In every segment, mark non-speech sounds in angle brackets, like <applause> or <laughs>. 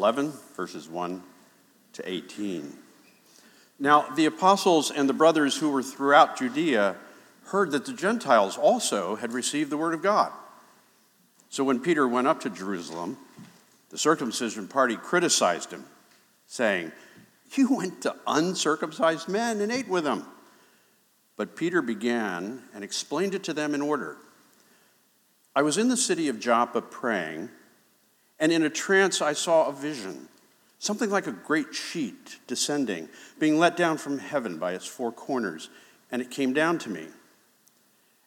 11, verses 1 to 18. Now, the apostles and the brothers who were throughout Judea heard that the Gentiles also had received the word of God. So when Peter went up to Jerusalem, the circumcision party criticized him, saying, You went to uncircumcised men and ate with them. But Peter began and explained it to them in order. I was in the city of Joppa praying, and in a trance I saw a vision, something like a great sheet descending, being let down from heaven by its four corners, and it came down to me.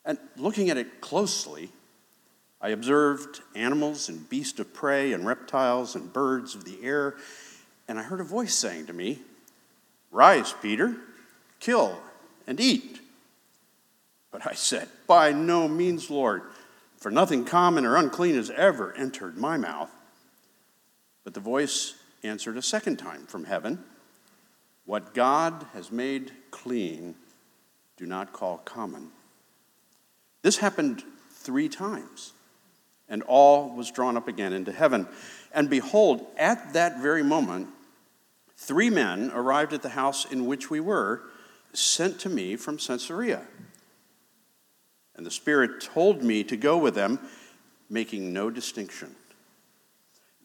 And looking at it closely, I observed animals and beasts of prey and reptiles and birds of the air, and I heard a voice saying to me, Rise, Peter, kill and eat. But I said, By no means, Lord, for nothing common or unclean has ever entered my mouth. But the voice answered a second time from heaven, What God has made clean, do not call common. This happened three times, and all was drawn up again into heaven. And behold, at that very moment, three men arrived at the house in which we were, sent to me from Caesarea. And the Spirit told me to go with them, making no distinction.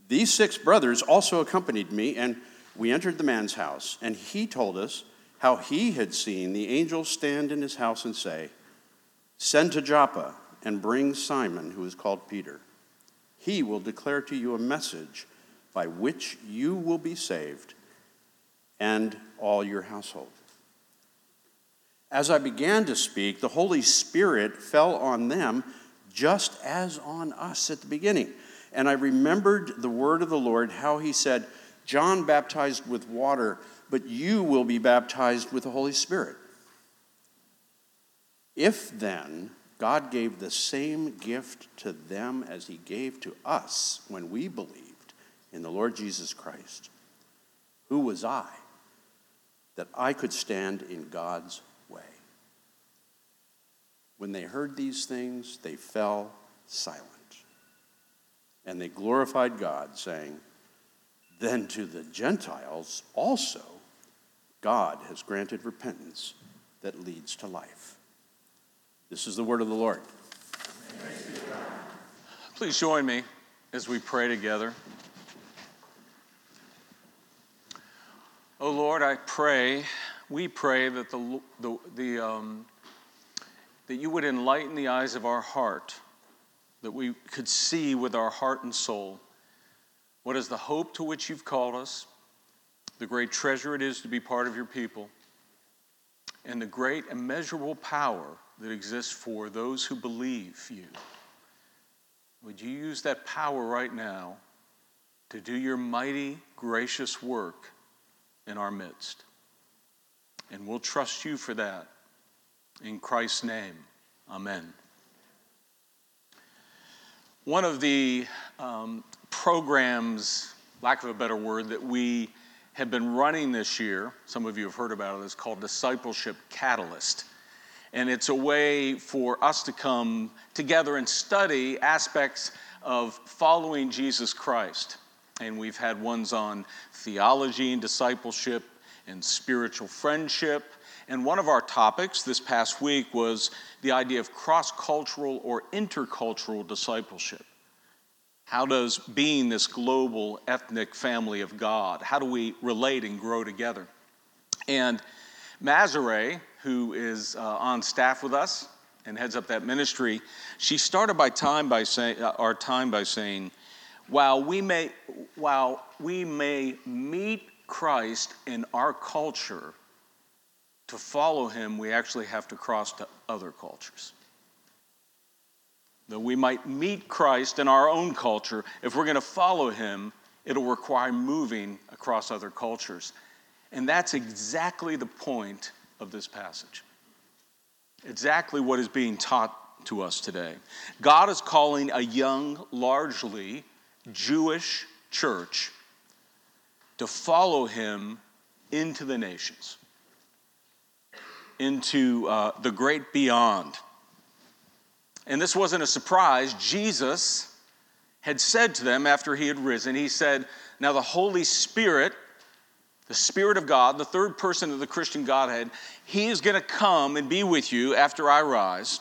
These six brothers also accompanied me, and we entered the man's house, and he told us how he had seen the angel stand in his house and say, Send to Joppa and bring Simon, who is called Peter. He will declare to you a message by which you will be saved and all your household. As I began to speak, the Holy Spirit fell on them just as on us at the beginning. And I remembered the word of the Lord, how he said, John baptized with water, but you will be baptized with the Holy Spirit. If then God gave the same gift to them as he gave to us when we believed in the Lord Jesus Christ, who was I that I could stand in God's way? When they heard these things, they fell silent. And they glorified God, saying, Then to the Gentiles also God has granted repentance that leads to life. This is the word of the Lord. Please join me as we pray together. Oh Lord, I pray, we pray that the, the, the um, that you would enlighten the eyes of our heart, that we could see with our heart and soul what is the hope to which you've called us, the great treasure it is to be part of your people, and the great immeasurable power that exists for those who believe you. Would you use that power right now to do your mighty, gracious work in our midst? And we'll trust you for that. In Christ's name, amen. One of the um, programs, lack of a better word, that we have been running this year, some of you have heard about it, is called Discipleship Catalyst. And it's a way for us to come together and study aspects of following Jesus Christ. And we've had ones on theology and discipleship and spiritual friendship. And one of our topics this past week was the idea of cross cultural or intercultural discipleship. How does being this global ethnic family of God, how do we relate and grow together? And Mazare, who is uh, on staff with us and heads up that ministry, she started by time by saying, uh, our time by saying, while we may, while we may meet Christ in our culture, to follow him, we actually have to cross to other cultures. Though we might meet Christ in our own culture, if we're going to follow him, it'll require moving across other cultures. And that's exactly the point of this passage. Exactly what is being taught to us today. God is calling a young, largely Jewish church to follow him into the nations, into uh, the great beyond. And this wasn't a surprise. Jesus had said to them after he had risen, He said, now the Holy Spirit, the Spirit of God, the third person of the Christian Godhead, he is going to come and be with you after I rise.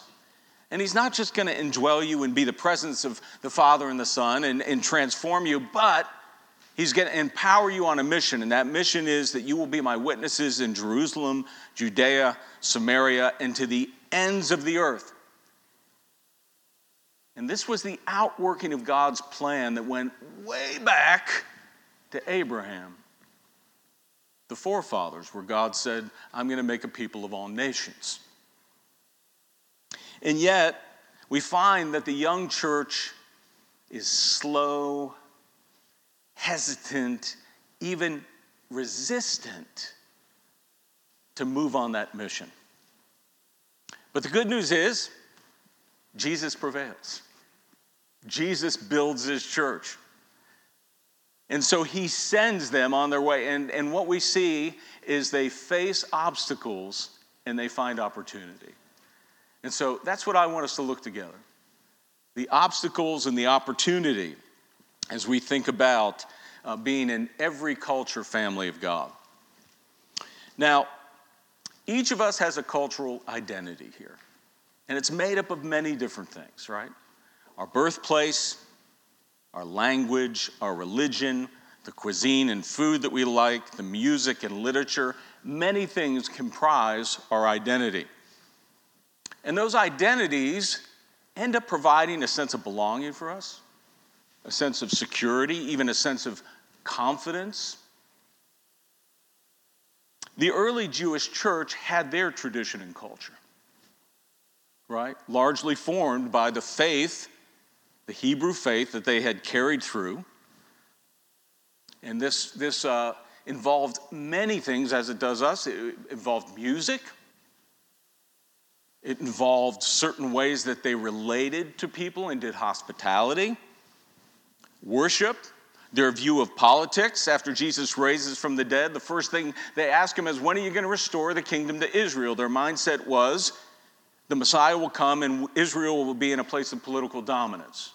And he's not just going to indwell you and be the presence of the Father and the Son and, and transform you, but he's going to empower you on a mission. And that mission is that you will be my witnesses in Jerusalem, Judea, Samaria, and to the ends of the earth. And this was the outworking of God's plan that went way back to Abraham, the forefathers, where God said, I'm going to make a people of all nations. And yet, we find that the young church is slow, hesitant, even resistant to move on that mission. But the good news is, Jesus prevails. Jesus builds his church. And so he sends them on their way. And, and what we see is they face obstacles and they find opportunity. And so that's what I want us to look together the obstacles and the opportunity as we think about uh, being in every culture family of God. Now, each of us has a cultural identity here, and it's made up of many different things, right? Our birthplace, our language, our religion, the cuisine and food that we like, the music and literature, many things comprise our identity. And those identities end up providing a sense of belonging for us, a sense of security, even a sense of confidence. The early Jewish church had their tradition and culture, right? Largely formed by the faith, the Hebrew faith that they had carried through. And this, this uh, involved many things as it does us. It involved music, it involved certain ways that they related to people and did hospitality, worship, their view of politics. After Jesus raises from the dead, the first thing they ask him is, When are you going to restore the kingdom to Israel? Their mindset was, the Messiah will come and Israel will be in a place of political dominance.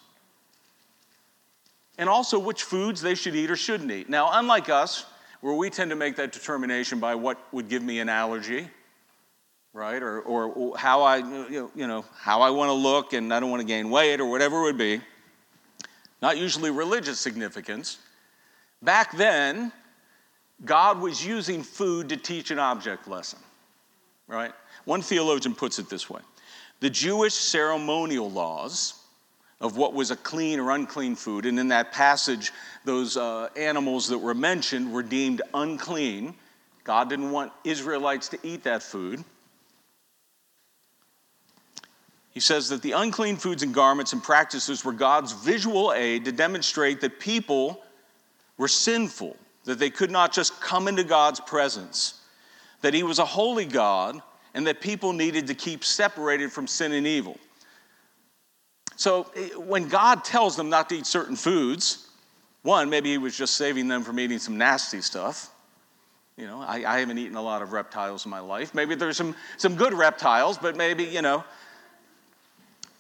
And also which foods they should eat or shouldn't eat. Now, unlike us, where we tend to make that determination by what would give me an allergy, right? Or, or how I, you know, how I want to look and I don't want to gain weight or whatever it would be. Not usually religious significance. Back then, God was using food to teach an object lesson, right? One theologian puts it this way The Jewish ceremonial laws of what was a clean or unclean food, and in that passage, those uh, animals that were mentioned were deemed unclean. God didn't want Israelites to eat that food. He says that the unclean foods and garments and practices were God's visual aid to demonstrate that people were sinful, that they could not just come into God's presence, that He was a holy God, and that people needed to keep separated from sin and evil. So eh, when God tells them not to eat certain foods, one, maybe He was just saving them from eating some nasty stuff. You know, I, I haven't eaten a lot of reptiles in my life. Maybe there's some, some good reptiles, but maybe, you know,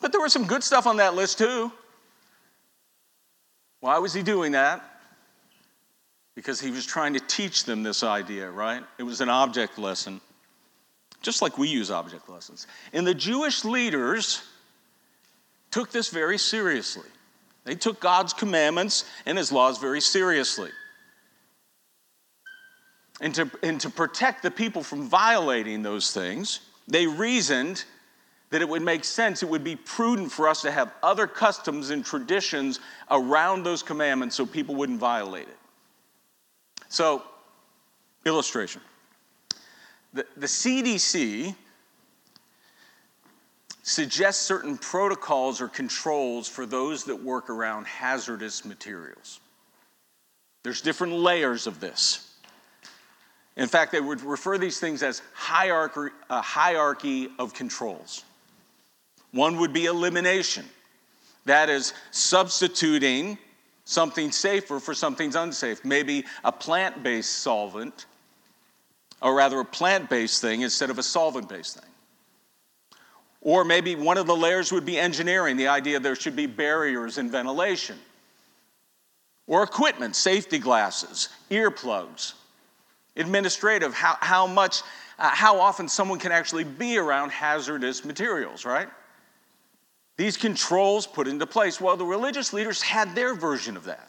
but there was some good stuff on that list too. Why was he doing that? Because he was trying to teach them this idea, right? It was an object lesson, just like we use object lessons. And the Jewish leaders took this very seriously. They took God's commandments and his laws very seriously. And to, and to protect the people from violating those things, they reasoned that it would make sense, it would be prudent for us to have other customs and traditions around those commandments so people wouldn't violate it. So, illustration. The, the CDC suggests certain protocols or controls for those that work around hazardous materials. There's different layers of this. In fact, they would refer these things as hierarchy, a hierarchy of controls. One would be elimination. That is substituting something safer for something unsafe. Maybe a plant based solvent, or rather a plant based thing instead of a solvent based thing. Or maybe one of the layers would be engineering, the idea there should be barriers and ventilation. or equipment, safety glasses, earplugs, administrative, how, how much, uh, how often someone can actually be around hazardous materials, right? These controls put into place. Well, the religious leaders had their version of that.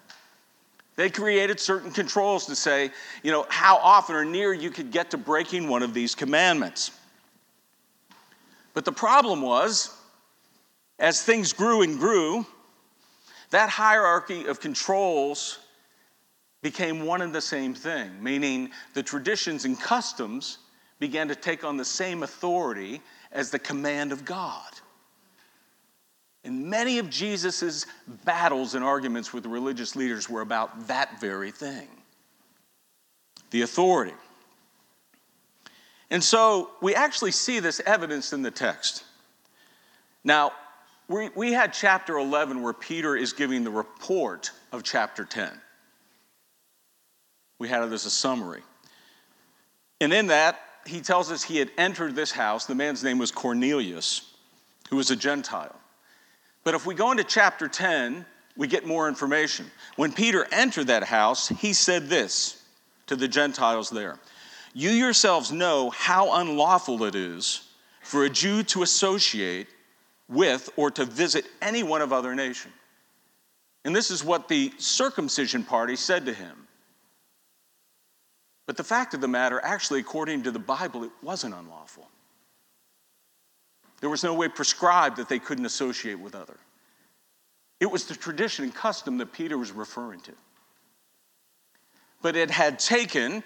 They created certain controls to say, you know, how often or near you could get to breaking one of these commandments. But the problem was, as things grew and grew, that hierarchy of controls became one and the same thing, meaning the traditions and customs began to take on the same authority as the command of God. And many of Jesus' battles and arguments with religious leaders were about that very thing the authority. And so we actually see this evidence in the text. Now, we, we had chapter 11 where Peter is giving the report of chapter 10. We had it as a summary. And in that, he tells us he had entered this house. The man's name was Cornelius, who was a Gentile. But if we go into chapter 10, we get more information. When Peter entered that house, he said this to the Gentiles there You yourselves know how unlawful it is for a Jew to associate with or to visit anyone of other nation. And this is what the circumcision party said to him. But the fact of the matter, actually, according to the Bible, it wasn't unlawful. There was no way prescribed that they couldn't associate with other. It was the tradition and custom that Peter was referring to. But it had taken,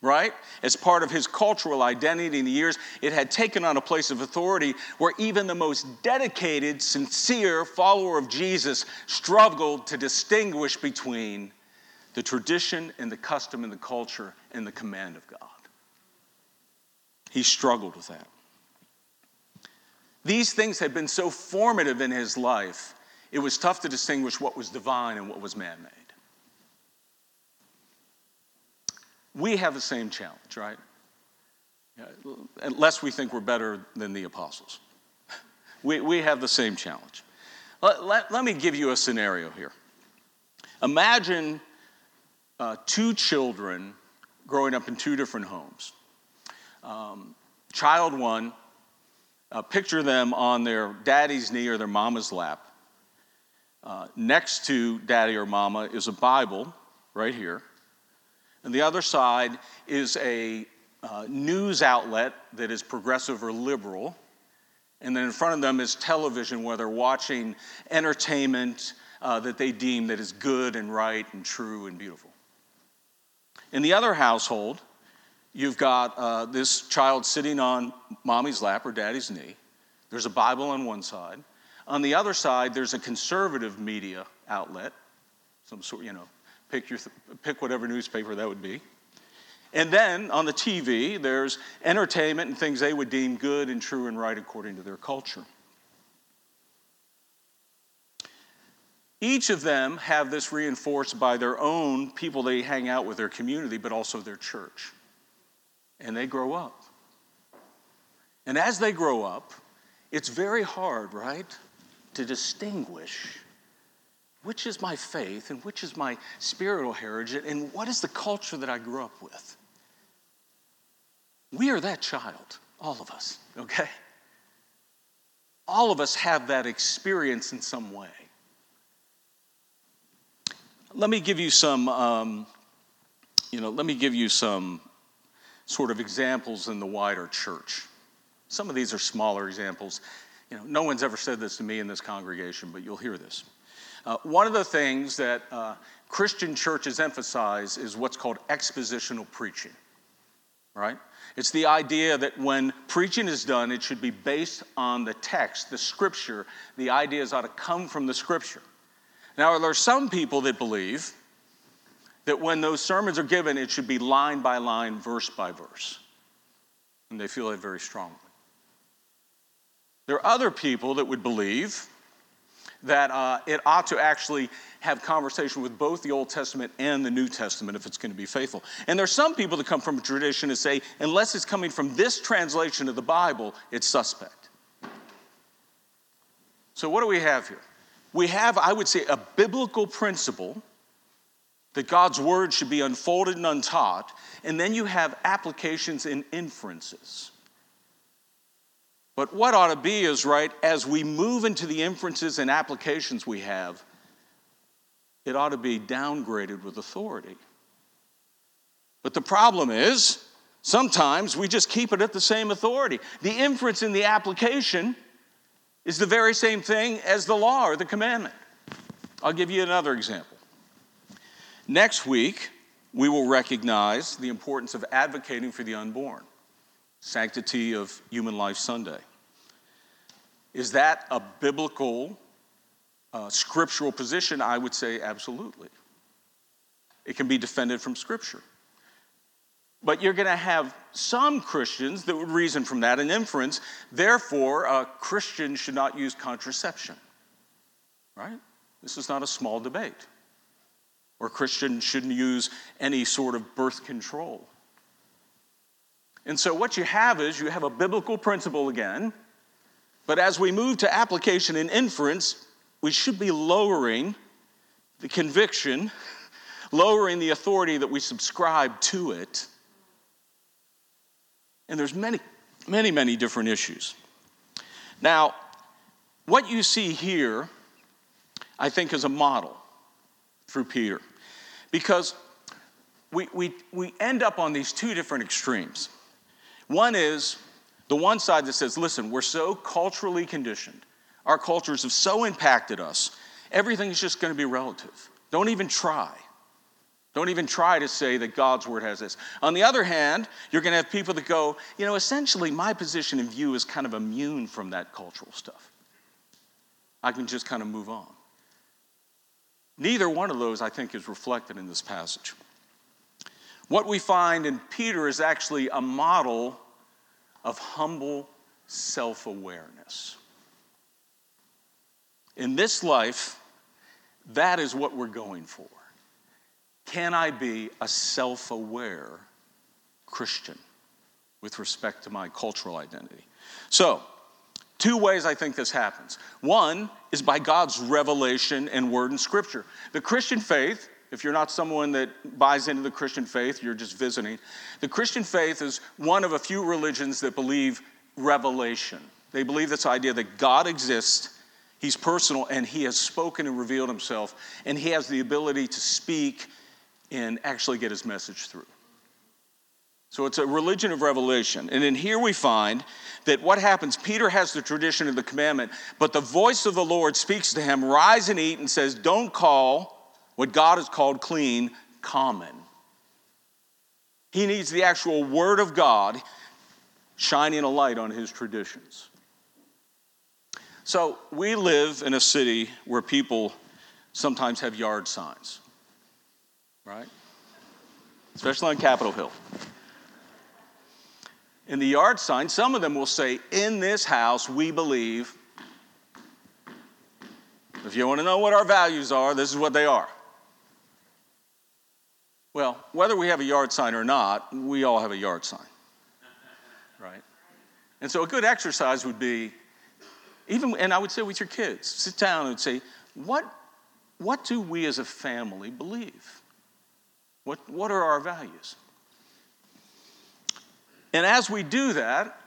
right, as part of his cultural identity in the years, it had taken on a place of authority where even the most dedicated, sincere follower of Jesus struggled to distinguish between the tradition and the custom and the culture and the command of God. He struggled with that. These things had been so formative in his life, it was tough to distinguish what was divine and what was man made. We have the same challenge, right? Unless we think we're better than the apostles. We, we have the same challenge. Let, let, let me give you a scenario here. Imagine uh, two children growing up in two different homes. Um, child one uh, picture them on their daddy's knee or their mama's lap. Uh, next to daddy or mama is a Bible right here. And the other side is a uh, news outlet that is progressive or liberal. And then in front of them is television where they're watching entertainment uh, that they deem that is good and right and true and beautiful. In the other household, You've got uh, this child sitting on mommy's lap or daddy's knee. There's a Bible on one side. On the other side, there's a conservative media outlet, some sort, you know, pick, your, pick whatever newspaper that would be. And then on the TV, there's entertainment and things they would deem good and true and right according to their culture. Each of them have this reinforced by their own people they hang out with, their community, but also their church and they grow up. And as they grow up, it's very hard, right, to distinguish which is my faith and which is my spiritual heritage and what is the culture that I grew up with. We are that child, all of us, okay? All of us have that experience in some way. Let me give you some, um, you know, let me give you some sort of examples in the wider church. Some of these are smaller examples. You know, no one's ever said this to me in this congregation, but you'll hear this. Uh, one of the things that uh, Christian churches emphasize is what's called expositional preaching, right? It's the idea that when preaching is done, it should be based on the text, the scripture. The ideas ought to come from the scripture. Now, there are some people that believe that when those sermons are given, it should be line by line, verse by verse. And they feel it very strongly. There are other people that would believe that uh, it ought to actually have conversation with both the Old Testament and the New Testament if it's going to be faithful. And there's some people that come from a tradition and say, unless it's coming from this translation of the Bible, it's suspect. So, what do we have here? We have, I would say, a biblical principle that God's word should be unfolded and untaught, and then you have applications and inferences. But what ought to be is, right, as we move into the inferences and applications we have, it ought to be downgraded with authority. But the problem is, sometimes we just keep it at the same authority. The inference in the application is the very same thing as the law or the commandment. I'll give you another example. Next week, we will recognize the importance of advocating for the unborn, Sanctity of Human Life Sunday. Is that a biblical, uh, scriptural position? I would say absolutely. It can be defended from Scripture. But you're going to have some Christians that would reason from that an inference. Therefore, a Christian should not use contraception. Right? This is not a small debate or Christians shouldn't use any sort of birth control. And so, what you have is you have a biblical principle again, but as we move to application and inference, we should be lowering the conviction, <laughs> lowering the authority that we subscribe to it. And there's many, many, many different issues. Now, what you see here, I think, is a model through Peter. Because we, we, we end up on these two different extremes. One is the one side that says, listen, we're so culturally conditioned, our cultures have so impacted us, everything is just going to be relative. Don't even try. Don't even try to say that God's word has this. On the other hand, you're going to have people that go, you know, essentially my position and view is kind of immune from that cultural stuff. I can just kind of move on. Neither one of those, I think, is reflected in this passage. What we find in Peter is actually a model of humble self awareness. In this life, that is what we're going for. Can I be a self aware Christian with respect to my cultural identity? So, Two ways I think this happens. One is by God's revelation and word in Scripture. The Christian faith, if you're not someone that buys into the Christian faith, you're just visiting. The Christian faith is one of a few religions that believe revelation. They believe this idea that God exists, He's personal, and He has spoken and revealed Himself, and He has the ability to speak and actually get His message through. So it's a religion of revelation. And in here we find that what happens, Peter has the tradition of the commandment, but the voice of the Lord speaks to him, rise and eat, and says, Don't call what God has called clean common. He needs the actual word of God shining a light on his traditions. So we live in a city where people sometimes have yard signs, right? Especially on Capitol Hill in the yard sign, some of them will say, In this house we believe. If you want to know what our values are, this is what they are. Well, whether we have a yard sign or not, we all have a yard sign. <laughs> Right? And so a good exercise would be, even, and I would say with your kids, sit down and say, what, what do we as a family believe? What, what are our values? And as we do that,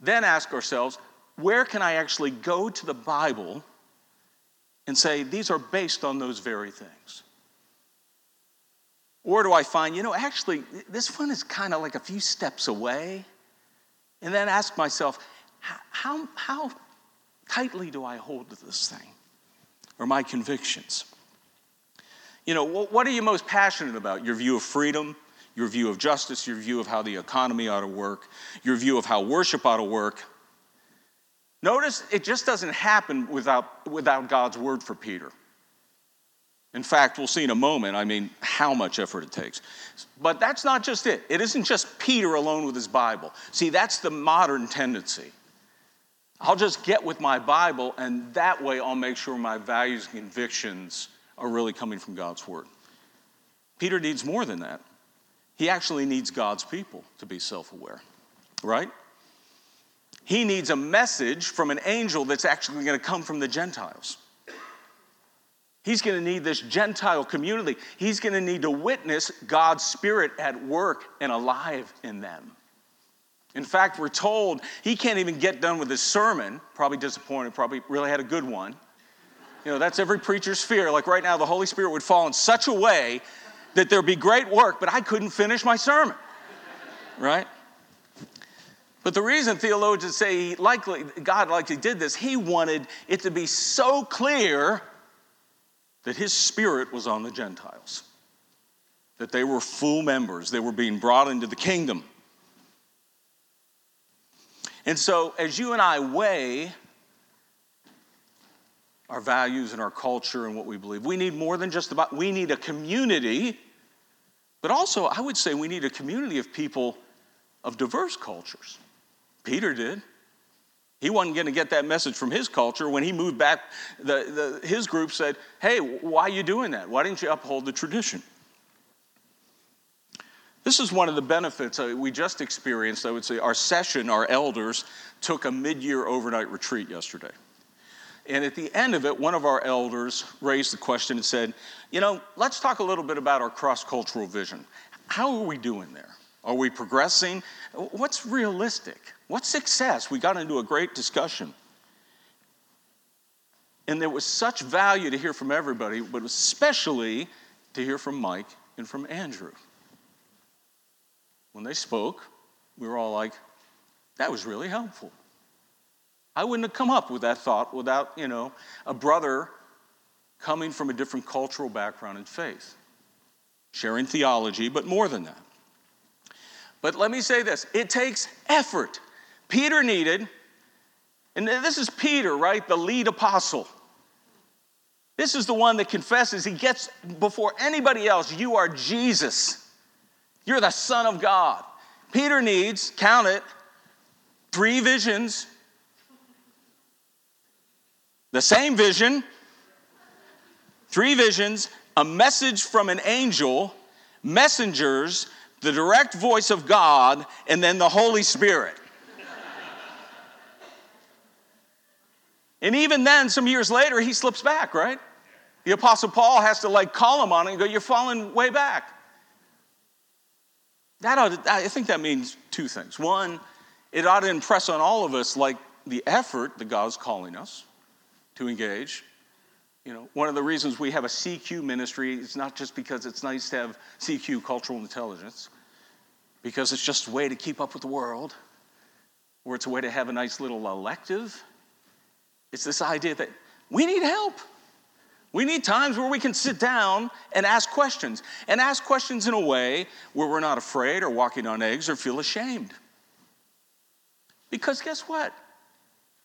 then ask ourselves, where can I actually go to the Bible and say, these are based on those very things? Or do I find, you know, actually, this one is kind of like a few steps away? And then ask myself, how, how tightly do I hold to this thing? Or my convictions? You know, what are you most passionate about? Your view of freedom? Your view of justice, your view of how the economy ought to work, your view of how worship ought to work. Notice it just doesn't happen without, without God's word for Peter. In fact, we'll see in a moment, I mean, how much effort it takes. But that's not just it. It isn't just Peter alone with his Bible. See, that's the modern tendency. I'll just get with my Bible, and that way I'll make sure my values and convictions are really coming from God's Word. Peter needs more than that. He actually needs God's people to be self aware, right? He needs a message from an angel that's actually going to come from the Gentiles. He's going to need this Gentile community. He's going to need to witness God's Spirit at work and alive in them. In fact, we're told he can't even get done with his sermon. Probably disappointed, probably really had a good one. You know, that's every preacher's fear. Like right now, the Holy Spirit would fall in such a way that there'd be great work, but I couldn't finish my sermon. Right? But the reason theologians say likely, God likely did this, he wanted it to be so clear that his spirit was on the Gentiles, that they were full members, they were being brought into the kingdom. And so, as you and I weigh our values and our culture and what we believe, we need more than just about, we need a community, but also, I would say, we need a community of people of diverse cultures. Peter did. He wasn't going to get that message from his culture. When he moved back, the, the, his group said, Hey, why are you doing that? Why didn't you uphold the tradition? This is one of the benefits we just experienced. I would say our session, our elders, took a mid year overnight retreat yesterday. And at the end of it, one of our elders raised the question and said, You know, let's talk a little bit about our cross cultural vision. How are we doing there? Are we progressing? What's realistic? What's success? We got into a great discussion. And there was such value to hear from everybody, but especially to hear from Mike and from Andrew. When they spoke, we were all like, that was really helpful. I wouldn't have come up with that thought without, you know, a brother coming from a different cultural background and faith, sharing theology, but more than that. But let me say this it takes effort. Peter needed, and this is Peter, right? The lead apostle. This is the one that confesses, he gets before anybody else, you are Jesus. You're the Son of God. Peter needs, count it, three visions. The same vision, three visions, a message from an angel, messengers, the direct voice of God, and then the Holy Spirit. and even then, some years later, he slips back, right? The Apostle Paul has to like call him on it and go, You're falling way back. That ought to, I think that means two things. One, it ought to impress on all of us like the effort that God's calling us to engage. You know, one of the reasons we have a CQ ministry is not just because it's nice to have CQ, cultural intelligence, because it's just a way to keep up with the world, or it's a way to have a nice little elective. It's this idea that we need help. We need times where we can sit down and ask questions, and ask questions in a way where we're not afraid or walking on eggs or feel ashamed. Because guess what?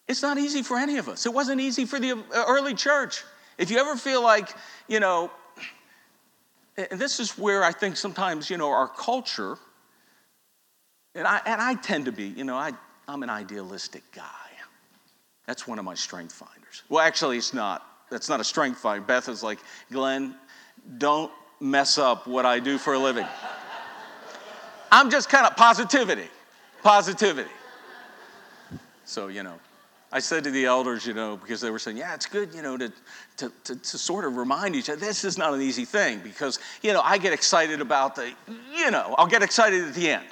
It's not easy for any of us. It wasn't easy for the uh, early church. If you ever feel like, you know, and this is where I think sometimes, you know, our culture, and I, and I tend to be, you know, I, I'm an idealistic guy. That's one of my strength finders. Well, actually, it's not. That's not a strength find. Beth is like, Glenn, don't mess up what I do for a living. I'm just kind of positivity, positivity. So, you know, I said to the elders, you know, because they were saying, yeah, it's good, you know, to, to, to, to, sort of remind each other, this is not an easy thing because, you know, I get excited about the, you know, I'll get excited at the end.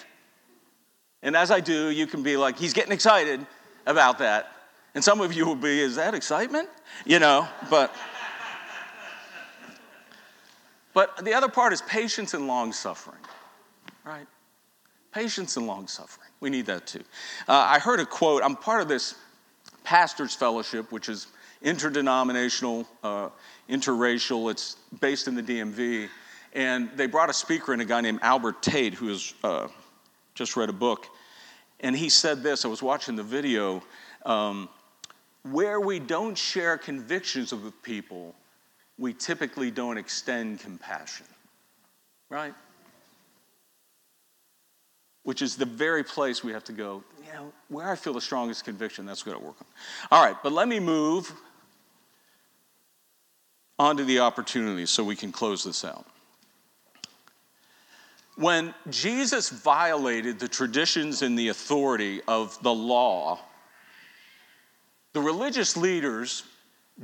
And as I do, you can be like, he's getting excited about that. And some of you will be, is that excitement? You know, but. But the other part is patience and long suffering, right? Patience and long suffering. We need that too. Uh, I heard a quote. I'm part of this pastors' fellowship, which is interdenominational, uh, interracial. It's based in the DMV. And they brought a speaker in, a guy named Albert Tate, who has uh, just read a book. And he said this I was watching the video. Um, where we don't share convictions with people, we typically don't extend compassion. Right? Which is the very place we have to go, you know, where I feel the strongest conviction, that's what I work on. All right, but let me move on to the opportunities so we can close this out. When Jesus violated the traditions and the authority of the law, the religious leaders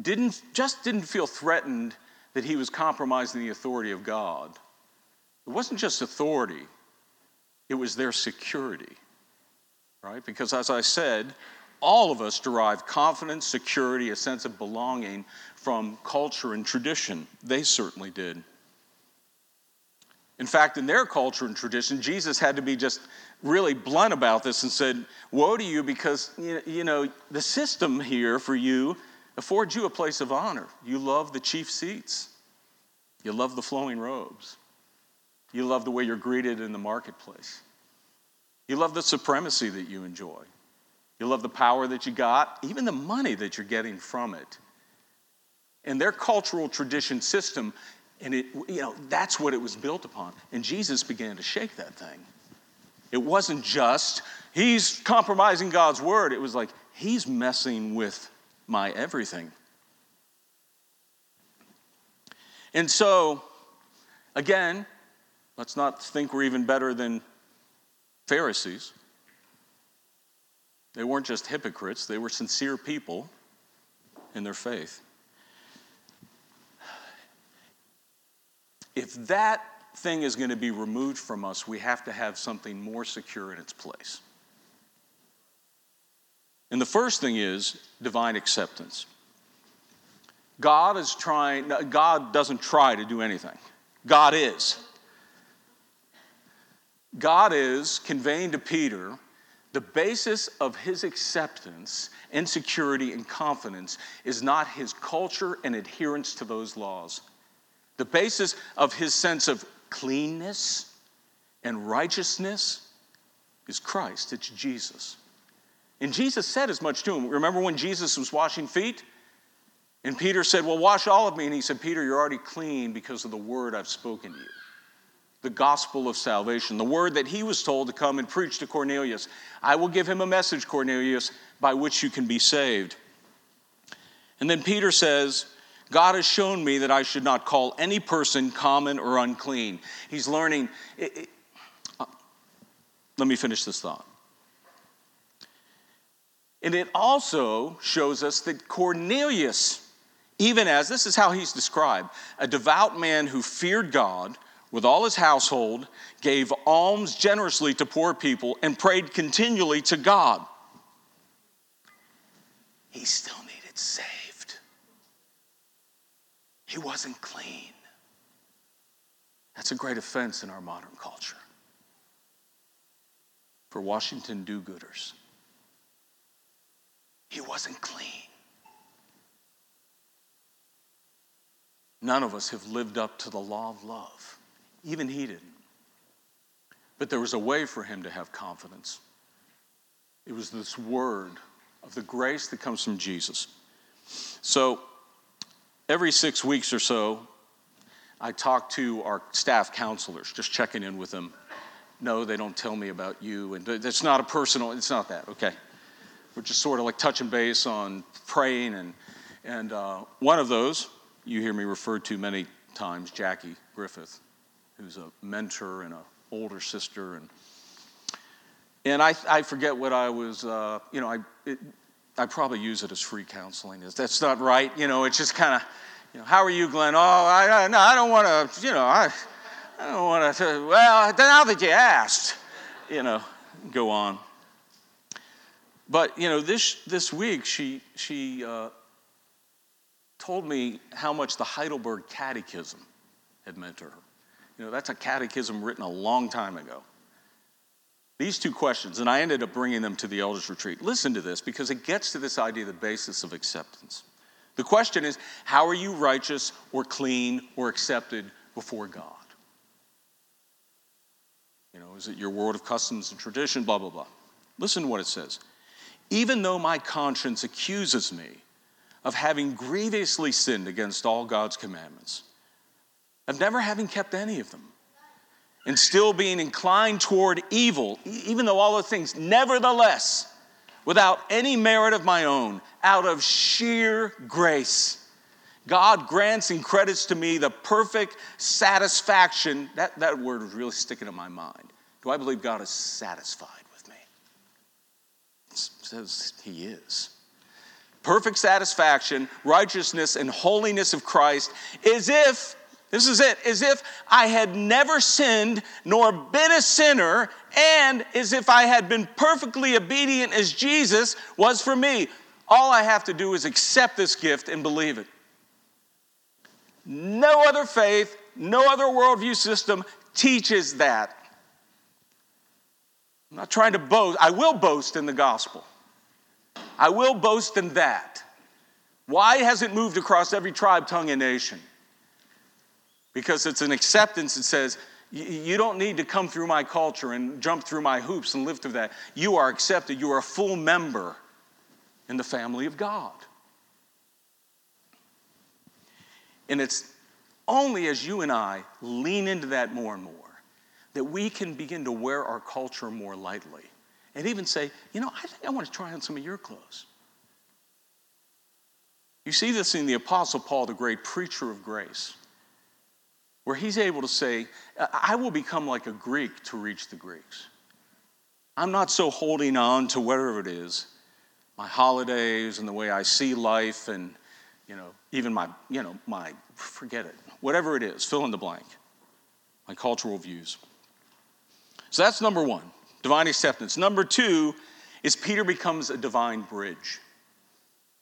didn't, just didn't feel threatened that he was compromising the authority of God, it wasn't just authority, it was their security, right? Because as I said, all of us derive confidence, security, a sense of belonging from culture and tradition. They certainly did. In fact, in their culture and tradition, Jesus had to be just really blunt about this and said, Woe to you, because you know, the system here for you affords you a place of honor. You love the chief seats, you love the flowing robes, you love the way you're greeted in the marketplace, you love the supremacy that you enjoy, you love the power that you got, even the money that you're getting from it. And their cultural tradition system and it, you know, that's what it was built upon. And Jesus began to shake that thing. It wasn't just, he's compromising God's word. It was like, he's messing with my everything. And so, again, let's not think we're even better than Pharisees. They weren't just hypocrites, they were sincere people in their faith. If that thing is going to be removed from us, we have to have something more secure in its place. And the first thing is divine acceptance. God is trying, God doesn't try to do anything. God is. God is conveying to Peter the basis of his acceptance and security and confidence is not his culture and adherence to those laws. The basis of his sense of cleanness and righteousness is Christ, it's Jesus. And Jesus said as much to him. Remember when Jesus was washing feet? And Peter said, Well, wash all of me. And he said, Peter, you're already clean because of the word I've spoken to you. The gospel of salvation, the word that he was told to come and preach to Cornelius. I will give him a message, Cornelius, by which you can be saved. And then Peter says, God has shown me that I should not call any person common or unclean. He's learning. It, it, uh, let me finish this thought. And it also shows us that Cornelius, even as this is how he's described, a devout man who feared God with all his household, gave alms generously to poor people, and prayed continually to God. He still needed saved. He wasn't clean. That's a great offense in our modern culture for Washington do gooders. He wasn't clean. None of us have lived up to the law of love. Even he didn't. But there was a way for him to have confidence. It was this word of the grace that comes from Jesus. So, every six weeks or so, I talk to our staff counselors, just checking in with them. No, they don't tell me about you. And it's not a personal, it's not that, okay. We're just sort of like touching base on praying. And, and uh, one of those, you hear me referred to many times, Jackie Griffith, who's a mentor and an older sister. And, and I, I forget what I was, uh, you know, I, it, I probably use it as free counseling. Is That's not right. You know, it's just kind of, you know, how are you, Glenn? Oh, I, I, no, I don't want to, you know, I, I don't want to, well, now that you asked, you know, go on. But, you know, this, this week she, she uh, told me how much the Heidelberg Catechism had meant to her. You know, that's a catechism written a long time ago. These two questions, and I ended up bringing them to the elders retreat. Listen to this because it gets to this idea, the basis of acceptance. The question is, how are you righteous or clean or accepted before God? You know, is it your world of customs and tradition, blah, blah, blah. Listen to what it says. Even though my conscience accuses me of having grievously sinned against all God's commandments, of never having kept any of them, and still being inclined toward evil, even though all those things, nevertheless, without any merit of my own, out of sheer grace, God grants and credits to me the perfect satisfaction. That, that word was really sticking in my mind. Do I believe God is satisfied with me? It says He is perfect satisfaction, righteousness, and holiness of Christ, is if, this is it, as if I had never sinned nor been a sinner, and as if I had been perfectly obedient as Jesus was for me. All I have to do is accept this gift and believe it. No other faith, no other worldview system teaches that. I'm not trying to boast. I will boast in the gospel. I will boast in that. Why has it moved across every tribe, tongue, and nation? Because it's an acceptance that says, you don't need to come through my culture and jump through my hoops and live through that. You are accepted. You are a full member in the family of God. And it's only as you and I lean into that more and more that we can begin to wear our culture more lightly and even say, you know, I think I want to try on some of your clothes. You see this in the Apostle Paul, the great preacher of grace, where he's able to say, I will become like a Greek to reach the Greeks. I'm not so holding on to whatever it is, my holidays and the way I see life and, you know, even my, you know, my, forget it, whatever it is, fill in the blank, my cultural views. So that's number one, divine acceptance. Number two is Peter becomes a divine bridge.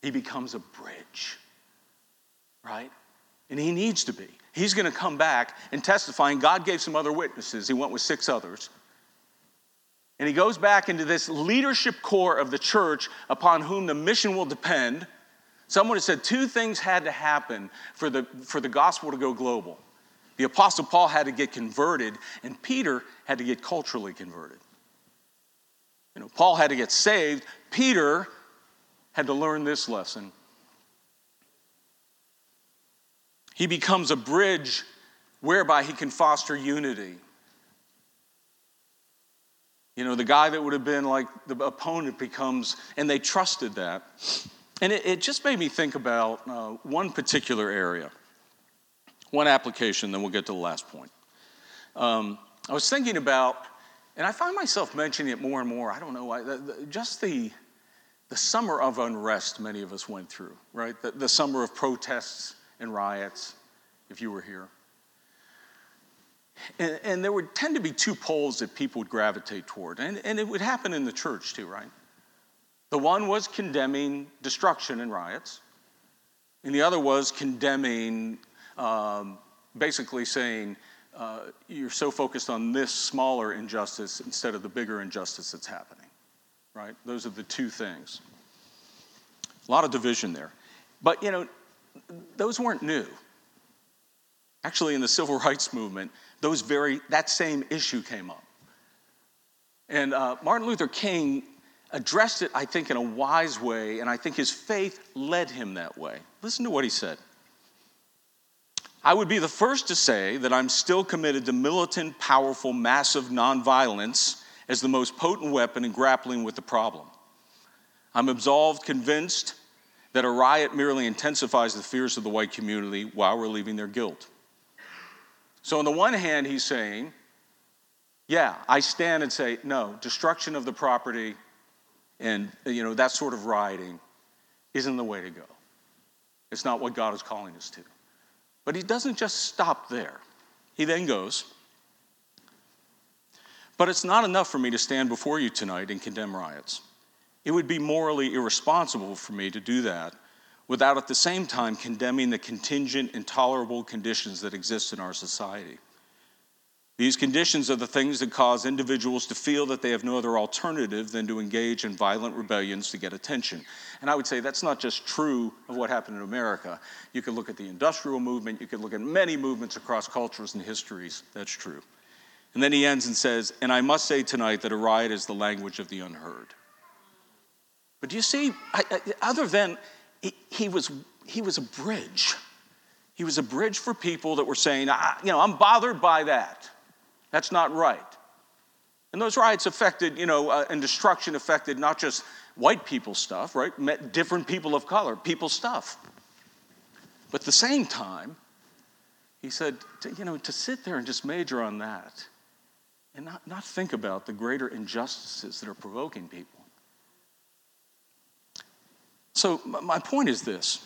He becomes a bridge, right? And he needs to be. He's going to come back and testify, and God gave some other witnesses. He went with six others. And he goes back into this leadership core of the church upon whom the mission will depend. Someone has said two things had to happen for the, for the gospel to go global. The Apostle Paul had to get converted, and Peter had to get culturally converted. You know, Paul had to get saved. Peter had to learn this lesson. He becomes a bridge whereby he can foster unity. You know, the guy that would have been like the opponent becomes, and they trusted that. And it, it just made me think about uh, one particular area. One application, then we'll get to the last point. Um, I was thinking about, and I find myself mentioning it more and more. I don't know why. The, the, just the the summer of unrest many of us went through, right? The, the summer of protests and riots, if you were here. And, and, there would tend to be two poles that people would gravitate toward, and, and it would happen in the church too, right? The one was condemning destruction and riots, and the other was condemning um, basically saying, uh, you're so focused on this smaller injustice instead of the bigger injustice that's happening, right? Those are the two things. A lot of division there. But, you know, those weren't new. Actually, in the civil rights movement, those very, that same issue came up. And uh, Martin Luther King addressed it, I think, in a wise way, and I think his faith led him that way. Listen to what he said. I would be the first to say that I'm still committed to militant, powerful, massive nonviolence as the most potent weapon in grappling with the problem. I'm absolved, convinced that a riot merely intensifies the fears of the white community while relieving their guilt. So, on the one hand, he's saying, yeah, I stand and say, no, destruction of the property and you know that sort of rioting isn't the way to go. It's not what God is calling us to. But he doesn't just stop there. He then goes, But it's not enough for me to stand before you tonight and condemn riots. It would be morally irresponsible for me to do that without at the same time condemning the contingent, intolerable conditions that exist in our society. These conditions are the things that cause individuals to feel that they have no other alternative than to engage in violent rebellions to get attention. And I would say that's not just true of what happened in America. You could look at the industrial movement, you could look at many movements across cultures and histories. That's true. And then he ends and says, And I must say tonight that a riot is the language of the unheard. But do you see, I, I, other than he, he, was, he was a bridge. He was a bridge for people that were saying, you know, I'm bothered by that. That's not right. And those riots affected, you know, uh, and destruction affected not just white people stuff, right? Met different people of color, people stuff. But at the same time, he said, to, you know, to sit there and just major on that and not, not think about the greater injustices that are provoking people. So, my point is this,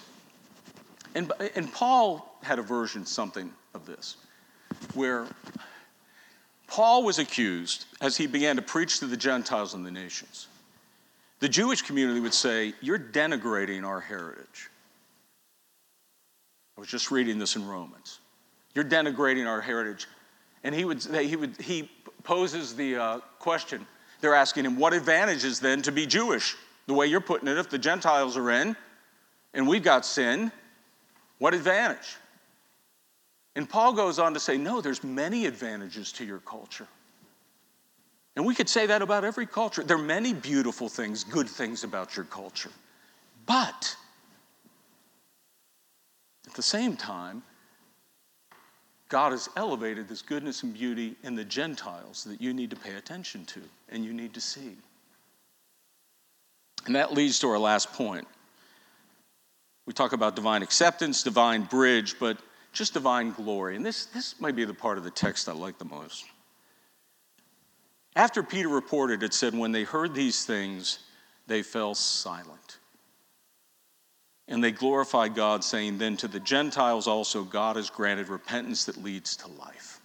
and, and Paul had a version, something of this, where Paul was accused as he began to preach to the Gentiles and the nations. The Jewish community would say, You're denigrating our heritage. I was just reading this in Romans. You're denigrating our heritage. And he, would, he, would, he poses the uh, question they're asking him, What advantages then to be Jewish? The way you're putting it, if the Gentiles are in and we've got sin, what advantage? And Paul goes on to say, no, there's many advantages to your culture. And we could say that about every culture. There are many beautiful things, good things about your culture. But at the same time, God has elevated this goodness and beauty in the Gentiles that you need to pay attention to and you need to see. And that leads to our last point. We talk about divine acceptance, divine bridge, but just divine glory. And this, this might be the part of the text I like the most. After Peter reported, it said, When they heard these things, they fell silent. And they glorified God, saying, Then to the Gentiles also God has granted repentance that leads to life.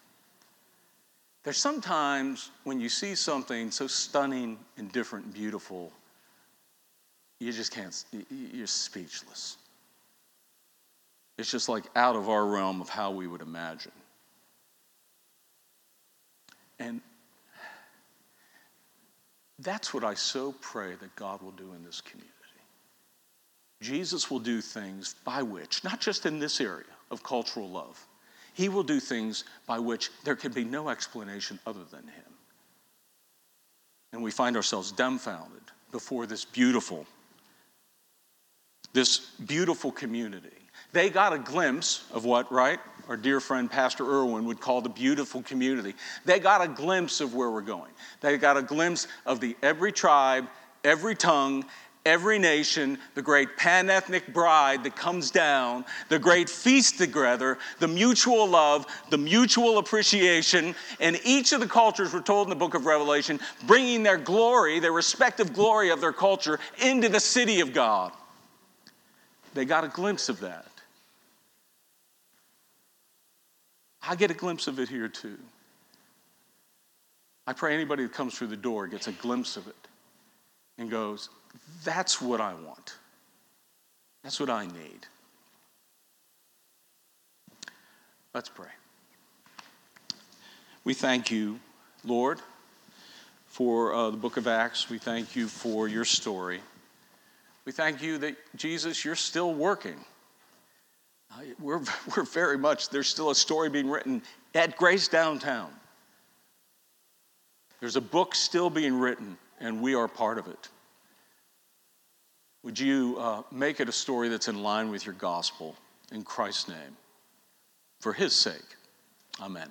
There's sometimes when you see something so stunning and different and beautiful, you just can't, you're speechless. It's just like out of our realm of how we would imagine. And that's what I so pray that God will do in this community. Jesus will do things by which, not just in this area of cultural love, he will do things by which there can be no explanation other than him. And we find ourselves dumbfounded before this beautiful, this beautiful community they got a glimpse of what, right? Our dear friend Pastor Irwin would call the beautiful community. They got a glimpse of where we're going. They got a glimpse of the every tribe, every tongue, every nation, the great pan ethnic bride that comes down, the great feast together, the mutual love, the mutual appreciation. And each of the cultures were told in the book of Revelation, bringing their glory, their respective glory of their culture, into the city of God. They got a glimpse of that. I get a glimpse of it here too. I pray anybody that comes through the door gets a glimpse of it and goes, That's what I want. That's what I need. Let's pray. We thank you, Lord, for uh, the book of Acts. We thank you for your story. We thank you that, Jesus, you're still working. We're, <laughs> we're very much, there's still a story being written at Grace Downtown. There's a book still being written, and we are part of it. Would you uh, make it a story that's in line with your gospel in Christ's name? For his sake, amen.